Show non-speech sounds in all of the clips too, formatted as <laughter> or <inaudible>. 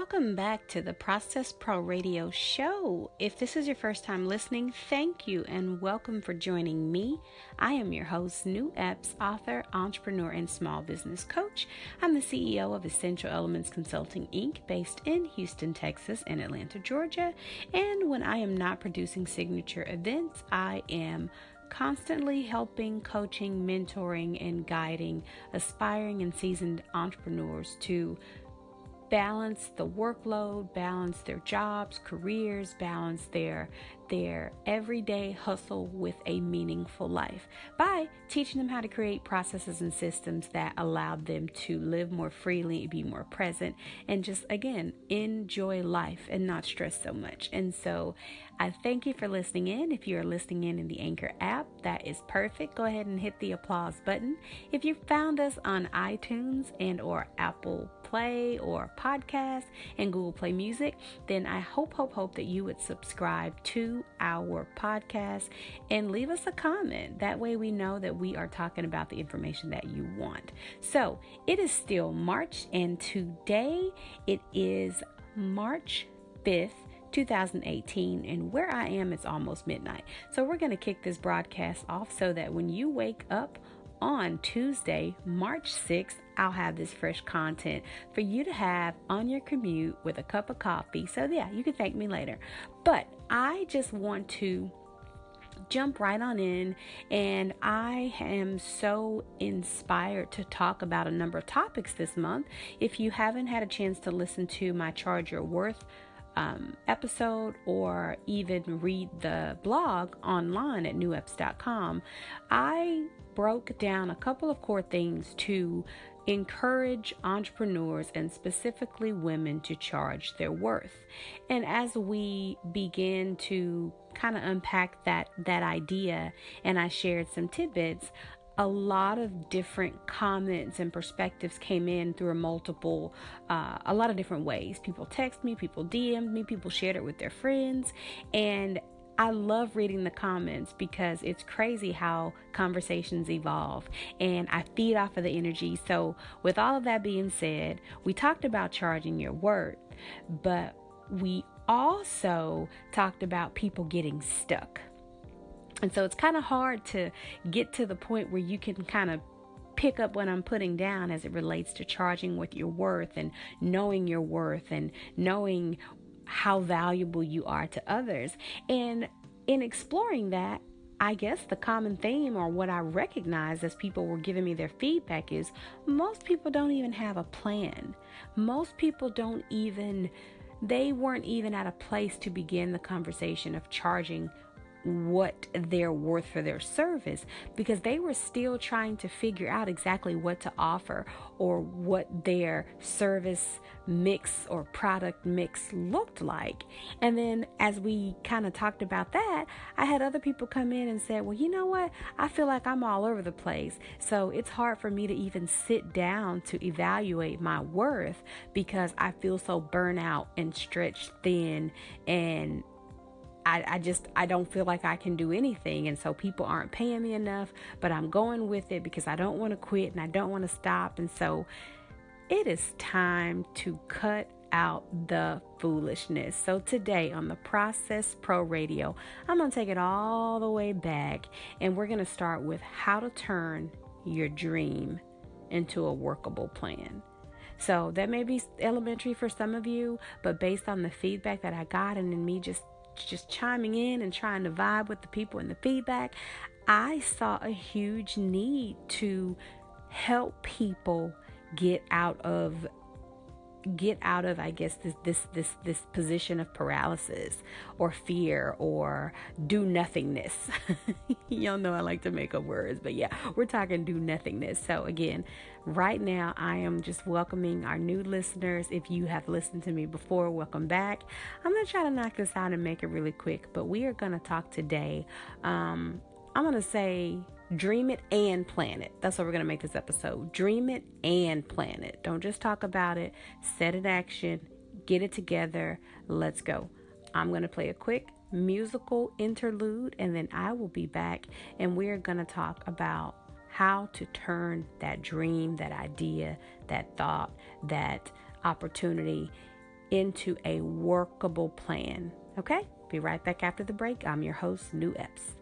Welcome back to the Process Pro Radio Show. If this is your first time listening, thank you and welcome for joining me. I am your host, New Epps, author, entrepreneur, and small business coach. I'm the CEO of Essential Elements Consulting Inc., based in Houston, Texas, and Atlanta, Georgia. And when I am not producing signature events, I am constantly helping, coaching, mentoring, and guiding aspiring and seasoned entrepreneurs to balance the workload, balance their jobs, careers, balance their their everyday hustle with a meaningful life by teaching them how to create processes and systems that allow them to live more freely, be more present, and just again enjoy life and not stress so much. And so I thank you for listening in. If you're listening in in the Anchor app, that is perfect. Go ahead and hit the applause button. If you found us on iTunes and or Apple Play or podcast and Google Play Music, then I hope, hope, hope that you would subscribe to our podcast and leave us a comment. That way we know that we are talking about the information that you want. So it is still March, and today it is March 5th. 2018, and where I am, it's almost midnight. So, we're going to kick this broadcast off so that when you wake up on Tuesday, March 6th, I'll have this fresh content for you to have on your commute with a cup of coffee. So, yeah, you can thank me later. But I just want to jump right on in. And I am so inspired to talk about a number of topics this month. If you haven't had a chance to listen to my Charge Your Worth um, episode or even read the blog online at neweps.com, I broke down a couple of core things to encourage entrepreneurs and specifically women to charge their worth. And as we begin to kind of unpack that that idea and I shared some tidbits, a lot of different comments and perspectives came in through a multiple, uh, a lot of different ways. People text me, people DM'd me, people shared it with their friends, and I love reading the comments because it's crazy how conversations evolve and I feed off of the energy. So, with all of that being said, we talked about charging your worth, but we also talked about people getting stuck. And so it's kind of hard to get to the point where you can kind of pick up what I'm putting down as it relates to charging with your worth and knowing your worth and knowing how valuable you are to others. And in exploring that, I guess the common theme or what I recognize as people were giving me their feedback is most people don't even have a plan. Most people don't even, they weren't even at a place to begin the conversation of charging what they're worth for their service because they were still trying to figure out exactly what to offer or what their service mix or product mix looked like. And then as we kind of talked about that, I had other people come in and said, "Well, you know what? I feel like I'm all over the place. So it's hard for me to even sit down to evaluate my worth because I feel so burnt out and stretched thin and I, I, just I don't feel like I can do anything and so people aren't paying me enough but I'm going with it because I don't want to quit and I don't want to stop and so it is time to cut out the foolishness. So today on the Process Pro Radio, I'm going to take it all the way back and we're going to start with how to turn your dream into a workable plan. So that may be elementary for some of you, but based on the feedback that I got and in me just just chiming in and trying to vibe with the people and the feedback, I saw a huge need to help people get out of get out of i guess this this this this position of paralysis or fear or do nothingness. <laughs> Y'all know i like to make up words but yeah we're talking do nothingness. So again right now i am just welcoming our new listeners. If you have listened to me before welcome back. I'm gonna try to knock this out and make it really quick but we are gonna talk today. Um i'm gonna say Dream it and plan it. That's what we're going to make this episode. Dream it and plan it. Don't just talk about it. Set it action. Get it together. Let's go. I'm going to play a quick musical interlude and then I will be back and we're going to talk about how to turn that dream, that idea, that thought, that opportunity into a workable plan. Okay? Be right back after the break. I'm your host, New Epps.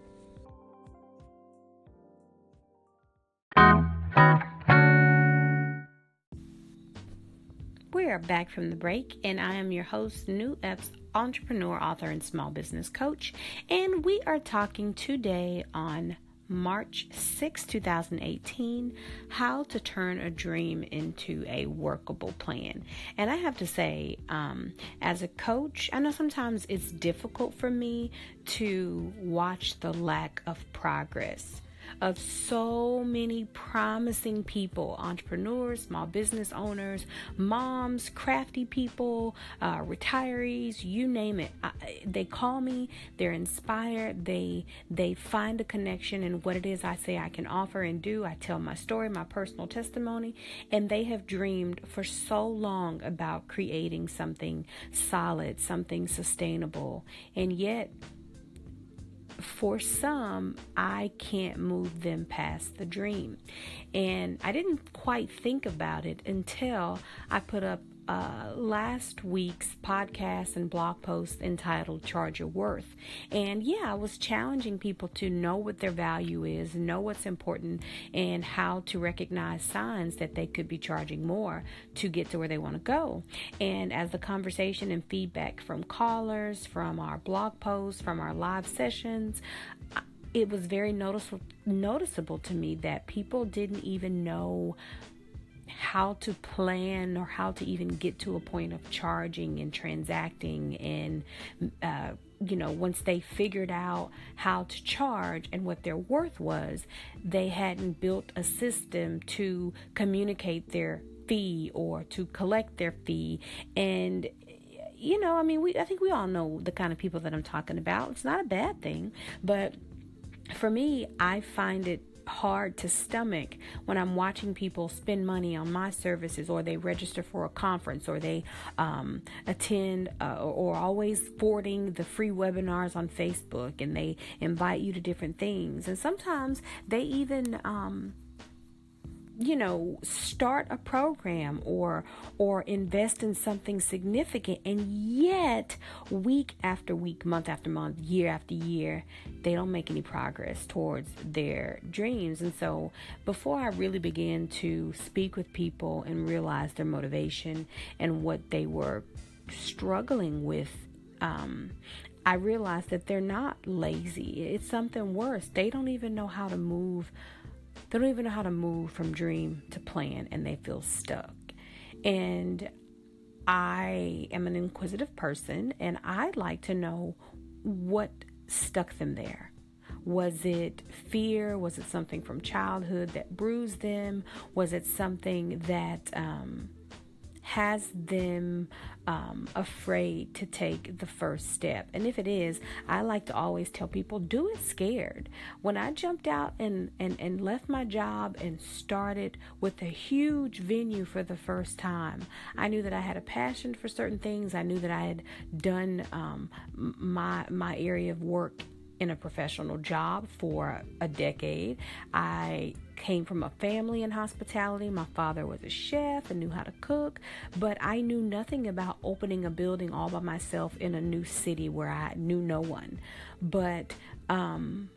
We are back from the break, and I am your host, New Epps, entrepreneur, author, and small business coach. And we are talking today on March 6, 2018, How to Turn a Dream into a Workable Plan. And I have to say, um, as a coach, I know sometimes it's difficult for me to watch the lack of progress of so many promising people entrepreneurs, small business owners, moms, crafty people, uh, retirees, you name it. I, they call me, they're inspired, they, they find a connection in what it is I say I can offer and do. I tell my story, my personal testimony, and they have dreamed for so long about creating something solid, something sustainable. And yet, for some, I can't move them past the dream. And I didn't quite think about it until I put up uh, last week's podcast and blog post entitled Charge Your Worth. And yeah, I was challenging people to know what their value is, know what's important, and how to recognize signs that they could be charging more to get to where they want to go. And as the conversation and feedback from callers, from our blog posts, from our live sessions, it was very noticeable noticeable to me that people didn't even know how to plan or how to even get to a point of charging and transacting and uh, you know once they figured out how to charge and what their worth was they hadn't built a system to communicate their fee or to collect their fee. And you know i mean we i think we all know the kind of people that i'm talking about. It's not a bad thing but for me i find it hard to stomach when I'm watching people spend money on my services or they register for a conference or they um, attend uh, or always forwarding the free webinars on Facebook and they invite you to different things. And sometimes they even. Um, you know start a program or or invest in something significant and yet week after week month after month year after year they don't make any progress towards their dreams and so before i really began to speak with people and realize their motivation and what they were struggling with um, I realized that they're not lazy. It's something worse. They don't even know how to move they don't even know how to move from dream to plan and they feel stuck. And I am an inquisitive person and I'd like to know what stuck them there. Was it fear? Was it something from childhood that bruised them? Was it something that um, has them um, afraid to take the first step. And if it is, I like to always tell people do it scared. When I jumped out and, and, and left my job and started with a huge venue for the first time, I knew that I had a passion for certain things. I knew that I had done um, my my area of work in a professional job for a decade. I came from a family in hospitality. My father was a chef and knew how to cook, but I knew nothing about opening a building all by myself in a new city where I knew no one. But um,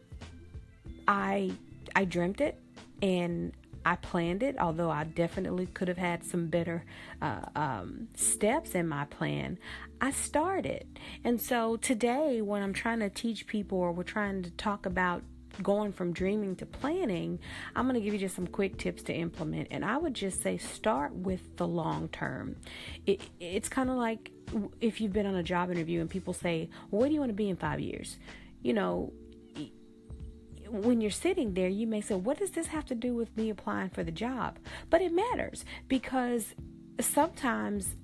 I I dreamt it and I planned it, although I definitely could have had some better uh, um, steps in my plan. I started. And so today, when I'm trying to teach people or we're trying to talk about going from dreaming to planning, I'm going to give you just some quick tips to implement. And I would just say start with the long term. It, it's kind of like if you've been on a job interview and people say, well, Where do you want to be in five years? You know, when you're sitting there, you may say, What does this have to do with me applying for the job? But it matters because sometimes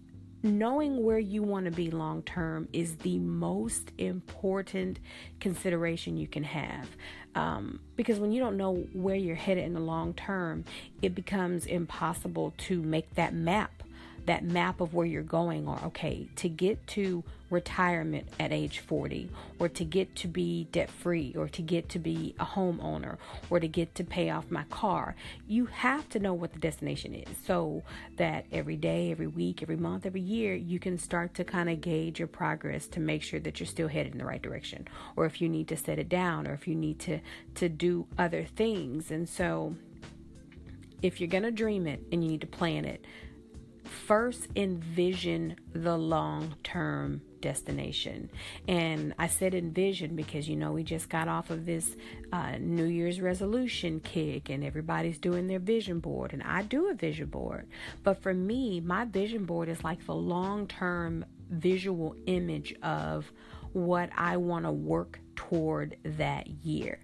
knowing where you want to be long term is the most important consideration you can have. Um, because when you don't know where you're headed in the long term, it becomes impossible to make that map that map of where you're going or okay to get to retirement at age 40 or to get to be debt free or to get to be a homeowner or to get to pay off my car. You have to know what the destination is so that every day every week every month every year you can start to kind of gauge your progress to make sure that you're still headed in the right direction or if you need to set it down or if you need to to do other things. And so if you're going to dream it and you need to plan it first envision the long term destination. And I said envision because, you know, we just got off of this uh, New Year's resolution kick and everybody's doing their vision board. And I do a vision board. But for me, my vision board is like the long term visual image of what I want to work toward that year.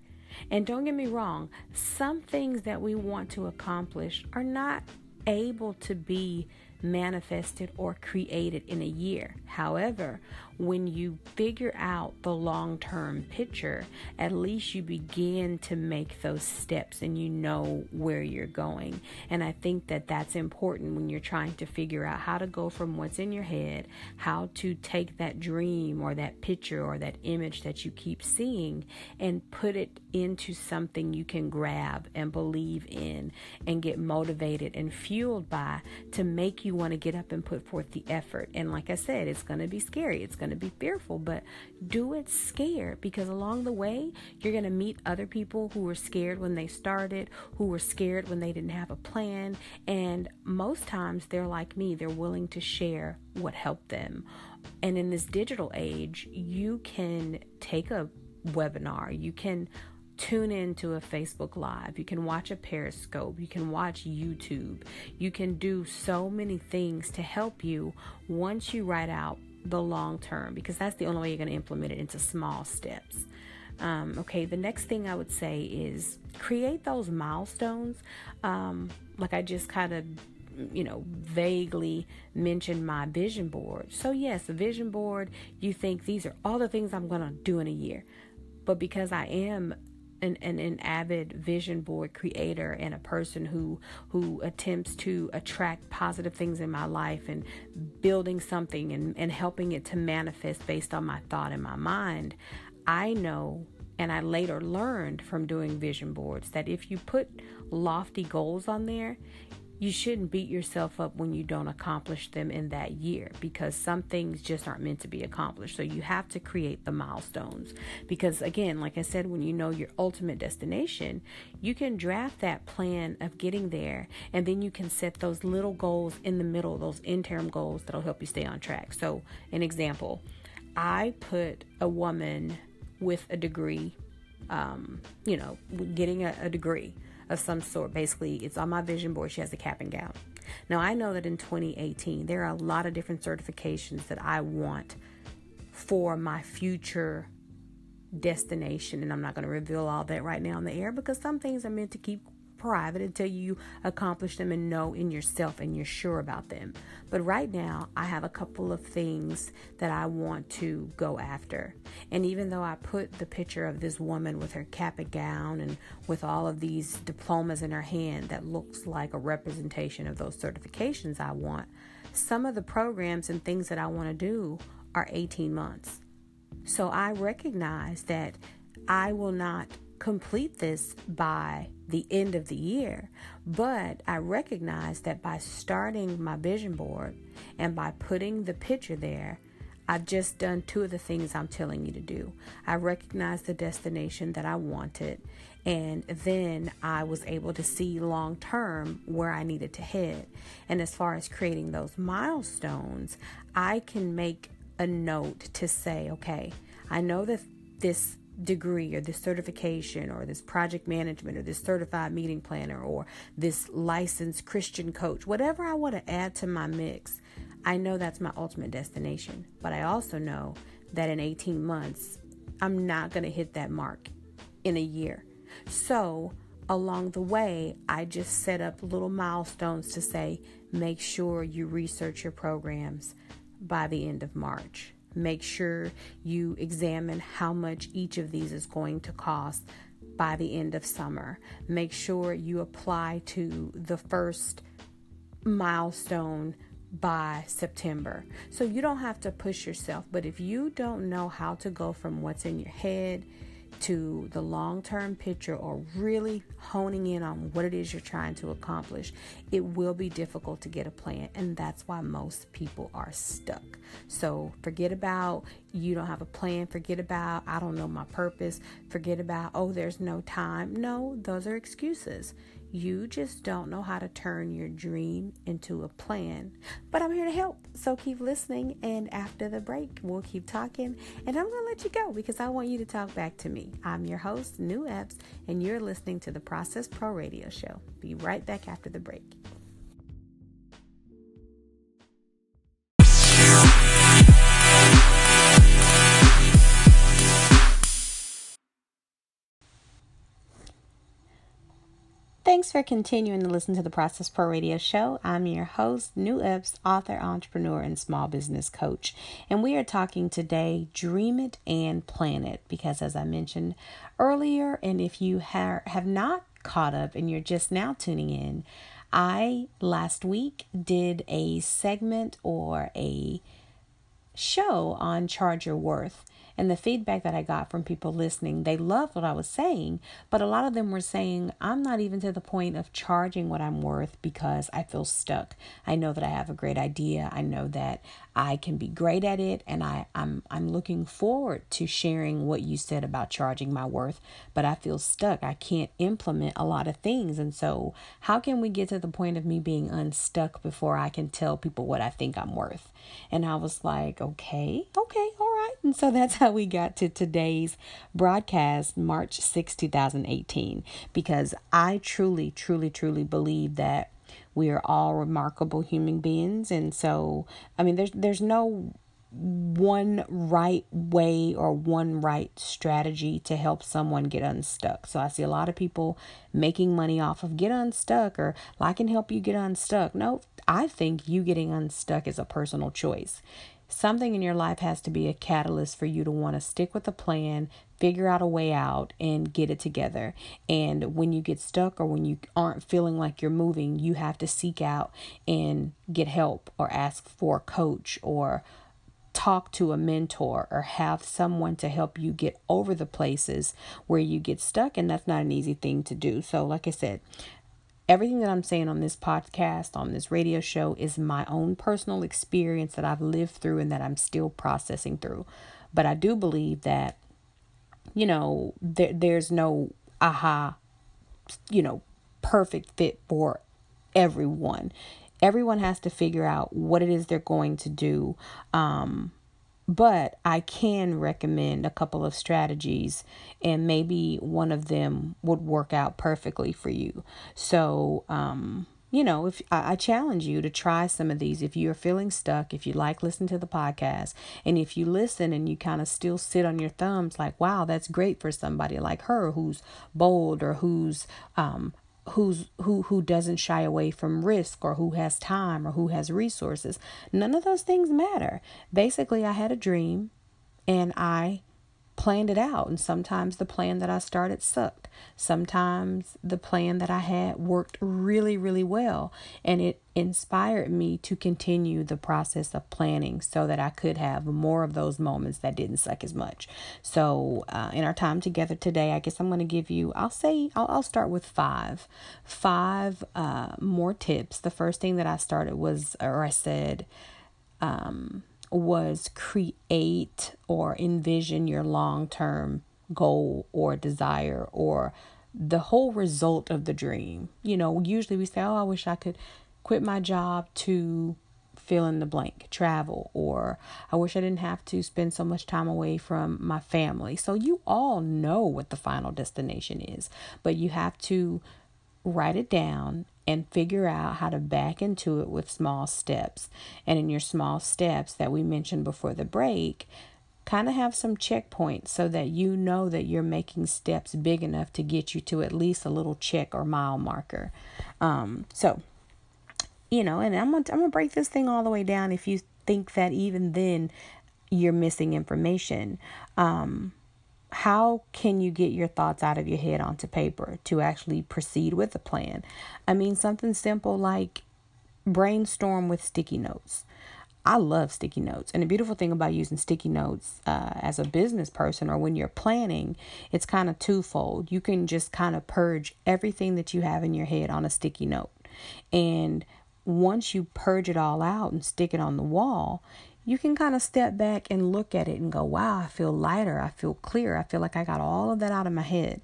And don't get me wrong, some things that we want to accomplish are not able to be manifested or created in a year. However, when you figure out the long term picture, at least you begin to make those steps and you know where you're going. And I think that that's important when you're trying to figure out how to go from what's in your head, how to take that dream or that picture or that image that you keep seeing and put it into something you can grab and believe in and get motivated and fueled by to make you want to get up and put forth the effort. And like I said, it's going to be scary. It's going to be fearful, but do it scared because along the way, you're going to meet other people who were scared when they started, who were scared when they didn't have a plan. And most times they're like me, they're willing to share what helped them. And in this digital age, you can take a webinar, you can tune into a Facebook Live, you can watch a Periscope, you can watch YouTube, you can do so many things to help you once you write out the long term because that's the only way you're going to implement it into small steps. Um, okay, the next thing I would say is create those milestones. Um, like I just kind of, you know, vaguely mentioned my vision board. So, yes, a vision board, you think these are all the things I'm going to do in a year. But because I am an, an, an avid vision board creator and a person who who attempts to attract positive things in my life and building something and, and helping it to manifest based on my thought in my mind, I know and I later learned from doing vision boards that if you put lofty goals on there, you shouldn't beat yourself up when you don't accomplish them in that year because some things just aren't meant to be accomplished. So you have to create the milestones. Because again, like I said, when you know your ultimate destination, you can draft that plan of getting there and then you can set those little goals in the middle, those interim goals that'll help you stay on track. So, an example, I put a woman with a degree, um, you know, getting a, a degree of some sort. Basically, it's on my vision board. She has a cap and gown. Now, I know that in 2018, there are a lot of different certifications that I want for my future destination. And I'm not going to reveal all that right now in the air because some things are meant to keep private until you accomplish them and know in yourself and you're sure about them. But right now, I have a couple of things that I want to go after. And even though I put the picture of this woman with her cap and gown and with all of these diplomas in her hand that looks like a representation of those certifications I want, some of the programs and things that I want to do are 18 months. So I recognize that I will not complete this by the end of the year. But I recognize that by starting my vision board and by putting the picture there, I've just done two of the things I'm telling you to do. I recognized the destination that I wanted, and then I was able to see long term where I needed to head. And as far as creating those milestones, I can make a note to say, okay, I know that this degree or this certification or this project management or this certified meeting planner or this licensed Christian coach, whatever I want to add to my mix, I know that's my ultimate destination. But I also know that in 18 months, I'm not going to hit that mark in a year. So, along the way, I just set up little milestones to say, make sure you research your programs by the end of March. Make sure you examine how much each of these is going to cost by the end of summer. Make sure you apply to the first milestone by September. So you don't have to push yourself. But if you don't know how to go from what's in your head to the long term picture or really honing in on what it is you're trying to accomplish, it will be difficult to get a plan. And that's why most people are stuck. So forget about you don't have a plan. Forget about I don't know my purpose. Forget about oh, there's no time. No, those are excuses. You just don't know how to turn your dream into a plan. But I'm here to help. So keep listening. And after the break, we'll keep talking. And I'm going to let you go because I want you to talk back to me. I'm your host, New Epps, and you're listening to the Process Pro Radio Show. Be right back after the break. Thanks for continuing to listen to the Process Pro Radio Show. I'm your host, New Epps, author, entrepreneur, and small business coach. And we are talking today Dream It and Plan It because, as I mentioned earlier, and if you ha- have not caught up and you're just now tuning in, I last week did a segment or a show on Charge Your Worth. And the feedback that I got from people listening, they loved what I was saying, but a lot of them were saying, I'm not even to the point of charging what I'm worth because I feel stuck. I know that I have a great idea. I know that I can be great at it and I, I'm I'm looking forward to sharing what you said about charging my worth, but I feel stuck. I can't implement a lot of things. And so how can we get to the point of me being unstuck before I can tell people what I think I'm worth? And I was like, okay, okay, all. And <laughs> so that's how we got to today's broadcast, March 6, 2018, because I truly, truly, truly believe that we are all remarkable human beings. And so, I mean, there's, there's no one right way or one right strategy to help someone get unstuck. So I see a lot of people making money off of get unstuck or I can help you get unstuck. No, I think you getting unstuck is a personal choice. Something in your life has to be a catalyst for you to want to stick with the plan, figure out a way out, and get it together. And when you get stuck or when you aren't feeling like you're moving, you have to seek out and get help or ask for a coach or talk to a mentor or have someone to help you get over the places where you get stuck and that's not an easy thing to do. So like I said, Everything that I'm saying on this podcast, on this radio show, is my own personal experience that I've lived through and that I'm still processing through. But I do believe that, you know, there, there's no aha, you know, perfect fit for everyone. Everyone has to figure out what it is they're going to do. Um, but I can recommend a couple of strategies, and maybe one of them would work out perfectly for you. So, um, you know, if I, challenge you to try some of these, if you're feeling stuck, if you like listening to the podcast, and if you listen and you kind of still sit on your thumbs, like, wow, that's great for somebody like her who's bold or who's um, who's who who doesn't shy away from risk or who has time or who has resources. None of those things matter. Basically i had a dream and i planned it out. And sometimes the plan that I started sucked. Sometimes the plan that I had worked really, really well. And it inspired me to continue the process of planning so that I could have more of those moments that didn't suck as much. So, uh, in our time together today, I guess I'm going to give you, I'll say, I'll, I'll start with five. Five uh, more tips. The first thing that I started was, or I said, um, was create or envision your long term goal or desire or the whole result of the dream. You know, usually we say, Oh, I wish I could quit my job to fill in the blank, travel, or I wish I didn't have to spend so much time away from my family. So you all know what the final destination is, but you have to write it down and figure out how to back into it with small steps. And in your small steps that we mentioned before the break, kind of have some checkpoints so that you know that you're making steps big enough to get you to at least a little check or mile marker. Um, so, you know, and I'm gonna, I'm gonna break this thing all the way down if you think that even then you're missing information. Um, how can you get your thoughts out of your head onto paper to actually proceed with a plan? I mean, something simple like brainstorm with sticky notes. I love sticky notes. And the beautiful thing about using sticky notes uh, as a business person or when you're planning, it's kind of twofold. You can just kind of purge everything that you have in your head on a sticky note. And once you purge it all out and stick it on the wall, you can kind of step back and look at it and go, wow, I feel lighter. I feel clear. I feel like I got all of that out of my head.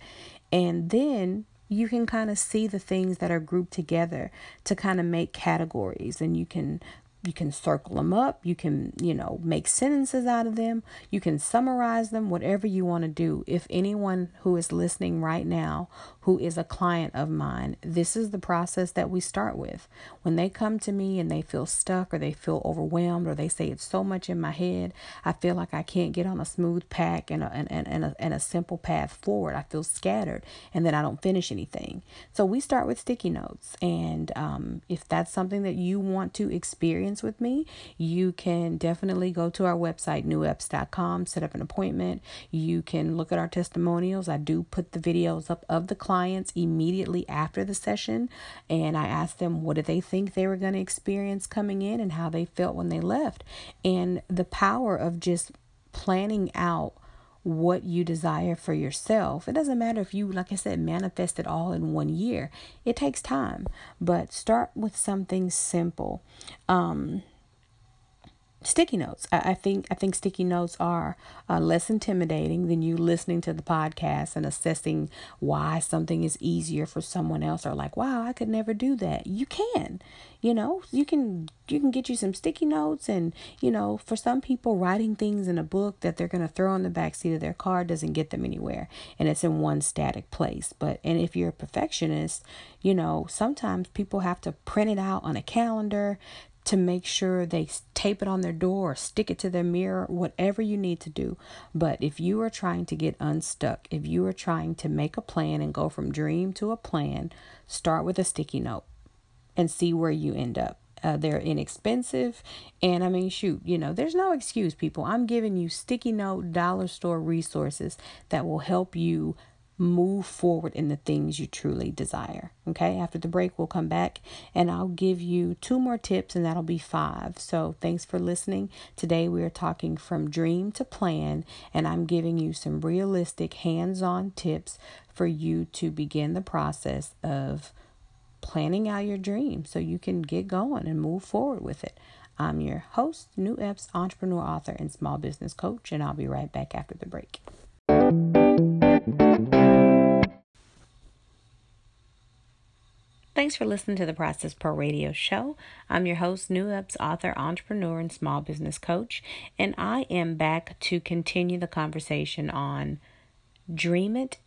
And then you can kind of see the things that are grouped together to kind of make categories and you can you can circle them up you can you know make sentences out of them you can summarize them whatever you want to do if anyone who is listening right now who is a client of mine this is the process that we start with when they come to me and they feel stuck or they feel overwhelmed or they say it's so much in my head i feel like i can't get on a smooth pack and a, and, and, and, a, and a simple path forward i feel scattered and then i don't finish anything so we start with sticky notes and um, if that's something that you want to experience with me, you can definitely go to our website, neweps.com, set up an appointment. You can look at our testimonials. I do put the videos up of the clients immediately after the session, and I asked them what did they think they were going to experience coming in and how they felt when they left. And the power of just planning out what you desire for yourself. It doesn't matter if you, like I said, manifest it all in one year. It takes time, but start with something simple. Um, sticky notes. I, I, think I think sticky notes are uh, less intimidating than you listening to the podcast and assessing why something is easier for someone else or like, wow, I could never do that. You can, you know, you can you can get you some sticky notes and you know, for some people, writing things in a book that they're gonna throw in the back seat of their car doesn't get them anywhere, and it's in one static place. But and if you're a perfectionist, you know, sometimes people have to print it out on a calendar to make sure they tape it on their door or stick it to their mirror, whatever you need to do. But if you are trying to get unstuck, if you are trying to make a plan and go from dream to a plan, start with a sticky note and see where you end up. Uh, they're inexpensive. And I mean, shoot, you know, there's no excuse, people. I'm giving you sticky note dollar store resources that will help you move forward in the things you truly desire. Okay, after the break, we'll come back and I'll give you two more tips, and that'll be five. So, thanks for listening. Today, we are talking from dream to plan, and I'm giving you some realistic hands on tips for you to begin the process of planning out your dream so you can get going and move forward with it. I'm your host, New Epps, entrepreneur, author, and small business coach, and I'll be right back after the break. Thanks for listening to the Process Pro Radio Show. I'm your host, New Epps author, entrepreneur, and small business coach, and I am back to continue the conversation on dream it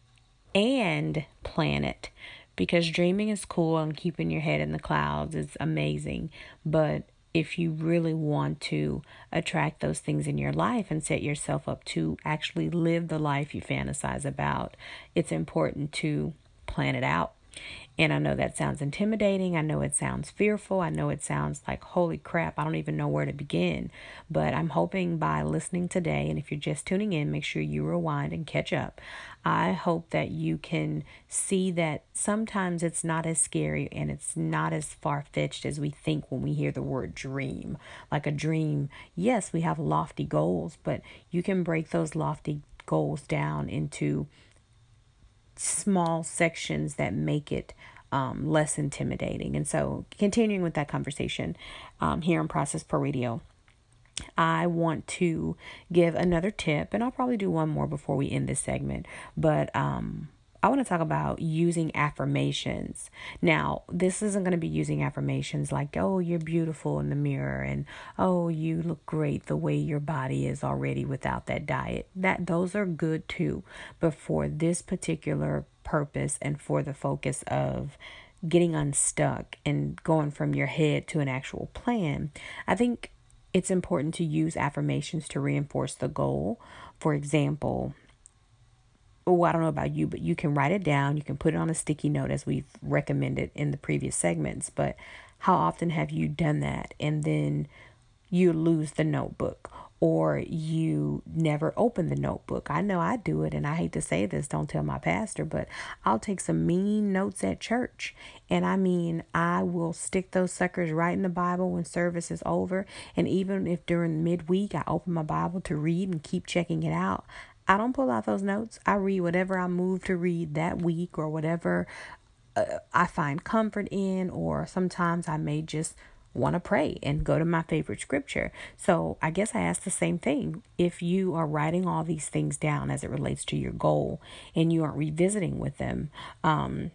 and plan it. Because dreaming is cool and keeping your head in the clouds is amazing, but if you really want to attract those things in your life and set yourself up to actually live the life you fantasize about, it's important to plan it out and I know that sounds intimidating. I know it sounds fearful. I know it sounds like, holy crap, I don't even know where to begin. But I'm hoping by listening today, and if you're just tuning in, make sure you rewind and catch up. I hope that you can see that sometimes it's not as scary and it's not as far fetched as we think when we hear the word dream. Like a dream, yes, we have lofty goals, but you can break those lofty goals down into small sections that make it um, less intimidating. And so, continuing with that conversation um, here on Process Pro Radio, I want to give another tip, and I'll probably do one more before we end this segment. But um, I want to talk about using affirmations. Now, this isn't going to be using affirmations like, oh, you're beautiful in the mirror and oh, you look great the way your body is already without that diet. That those are good too. But for this particular purpose and for the focus of getting unstuck and going from your head to an actual plan, I think it's important to use affirmations to reinforce the goal. For example, oh, I don't know about you, but you can write it down. You can put it on a sticky note as we've recommended in the previous segments. But how often have you done that and then you lose the notebook or you never open the notebook. I know I do it, and I hate to say this, don't tell my pastor, but I'll take some mean notes at church. And I mean, I will stick those suckers right in the Bible when service is over. And even if during midweek I open my Bible to read and keep checking it out, I don't pull out those notes. I read whatever I move to read that week or whatever uh, I find comfort in, or sometimes I may just want to pray and go to my favorite scripture. So I guess I ask the same thing. If you are writing all these things down as it relates to your goal and you aren't revisiting with them, um,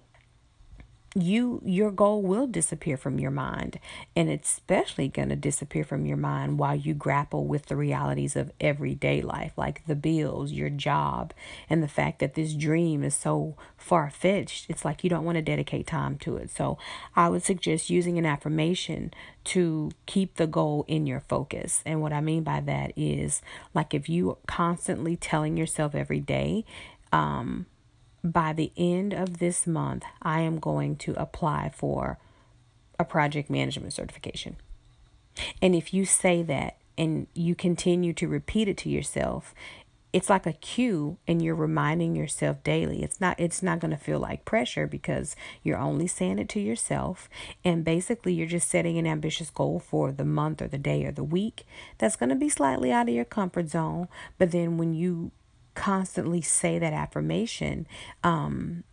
you your goal will disappear from your mind and it's especially going to disappear from your mind while you grapple with the realities of everyday life like the bills your job and the fact that this dream is so far-fetched. It's like you don't want to dedicate time to it. So i would suggest using an affirmation to keep the goal in your focus. And what i mean by that is like if you are constantly telling yourself every day um by the end of this month, I am going to apply for a project management certification. And if you say that and you continue to repeat it to yourself, it's like a cue and you're reminding yourself daily. It's not it's not going to feel like pressure because you're only saying it to yourself and basically you're just setting an ambitious goal for the month or the day or the week that's going to be slightly out of your comfort zone, but then when you constantly say that affirmation, um,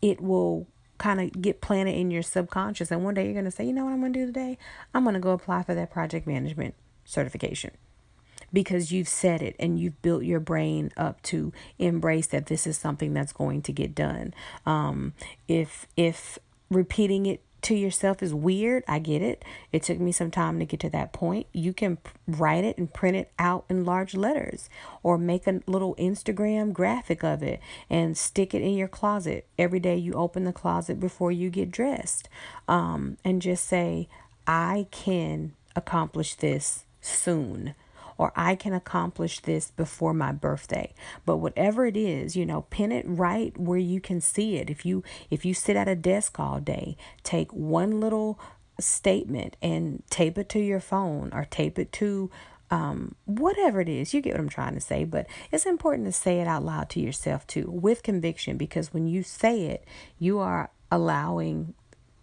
it will kind of get planted in your subconscious. And one day you're going to say, you know what I'm going to do today? I'm going to go apply for that project management certification because you've said it and you've built your brain up to embrace that this is something that's going to get done. Um, if if repeating it to yourself is weird. I get it. It took me some time to get to that point. You can write it and print it out in large letters or make a little Instagram graphic of it and stick it in your closet. Every day you open the closet before you get dressed um, and just say, I can accomplish this soon or I can accomplish this before my birthday. But whatever it is, you know, pin it right where you can see it. If you if you sit at a desk all day, take one little statement and tape it to your phone or tape it to um, whatever it is, you get what I'm trying to say, but it's important to say it out loud to yourself too with conviction because when you say it, you are allowing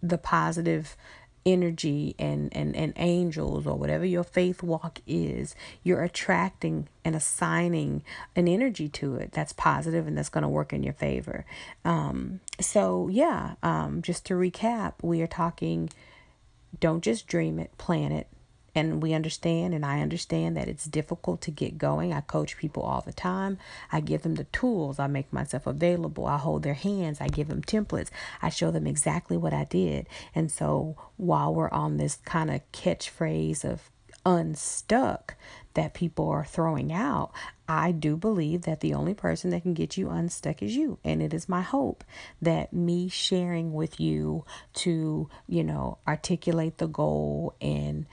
the positive energy and, and, and angels or whatever your faith walk is, you're attracting and assigning an energy to it that's positive and that's going to work in your favor. Um, so, yeah, um, just to recap, we are talking don't just dream it, plan it, and we understand and I understand that it's difficult to get going. I coach people all the time. I give them the tools. I make myself available. I hold their hands. I give them templates. I show them exactly what I did. And so while we're on this kind of catchphrase of unstuck that people are throwing out, I do believe that the only person that can get you unstuck is you. And it is my hope that me sharing with you to, you know, articulate the goal and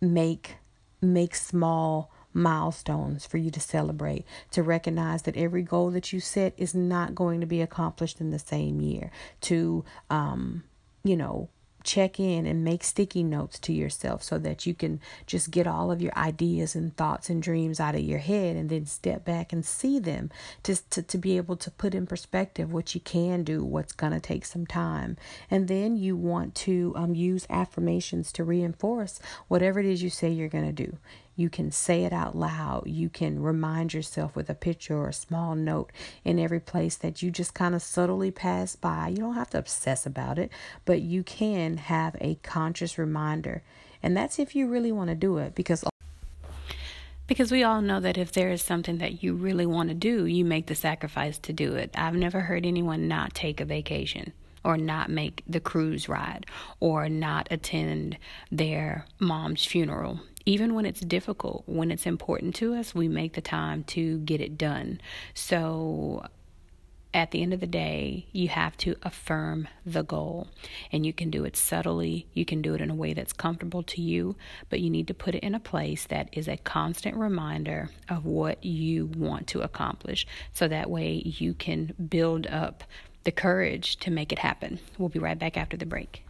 make make small milestones for you to celebrate to recognize that every goal that you set is not going to be accomplished in the same year to um you know check in and make sticky notes to yourself so that you can just get all of your ideas and thoughts and dreams out of your head and then step back and see them just to, to be able to put in perspective what you can do, what's going to take some time. And then you want to um, use affirmations to reinforce whatever it is you say you're going to do. You can say it out loud. You can remind yourself with a picture or a small note in every place that you just kind of subtly pass by. You don't have to obsess about it, but you can have a conscious reminder. And that's if you really want to do it because because we all know that if there is something that you really want to do, you make the sacrifice to do it. I've never heard anyone not take a vacation or not make the cruise ride or not attend their mom's funeral even when it's difficult, when it's important to us, we make the time to get it done. So at the end of the day, you have to affirm the goal. And you can do it subtly, you can do it in a way that's comfortable to you, but you need to put it in a place that is a constant reminder of what you want to accomplish. So that way you can build up the courage to make it happen. We'll be right back after the break.